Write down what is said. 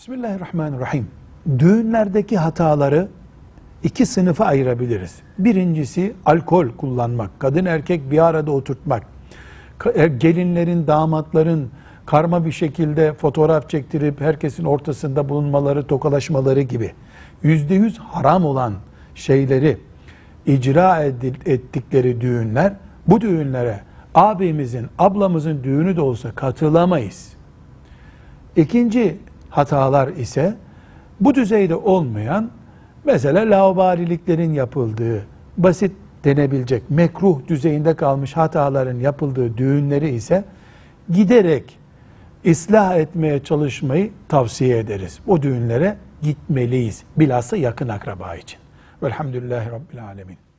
Bismillahirrahmanirrahim. Düğünlerdeki hataları iki sınıfa ayırabiliriz. Birincisi alkol kullanmak, kadın erkek bir arada oturtmak, e, gelinlerin, damatların karma bir şekilde fotoğraf çektirip herkesin ortasında bulunmaları, tokalaşmaları gibi yüzde yüz haram olan şeyleri icra ettikleri düğünler, bu düğünlere abimizin, ablamızın düğünü de olsa katılamayız. İkinci hatalar ise bu düzeyde olmayan mesela laubaliliklerin yapıldığı basit denebilecek mekruh düzeyinde kalmış hataların yapıldığı düğünleri ise giderek ıslah etmeye çalışmayı tavsiye ederiz. O düğünlere gitmeliyiz. Bilhassa yakın akraba için. Velhamdülillahi Rabbil Alemin.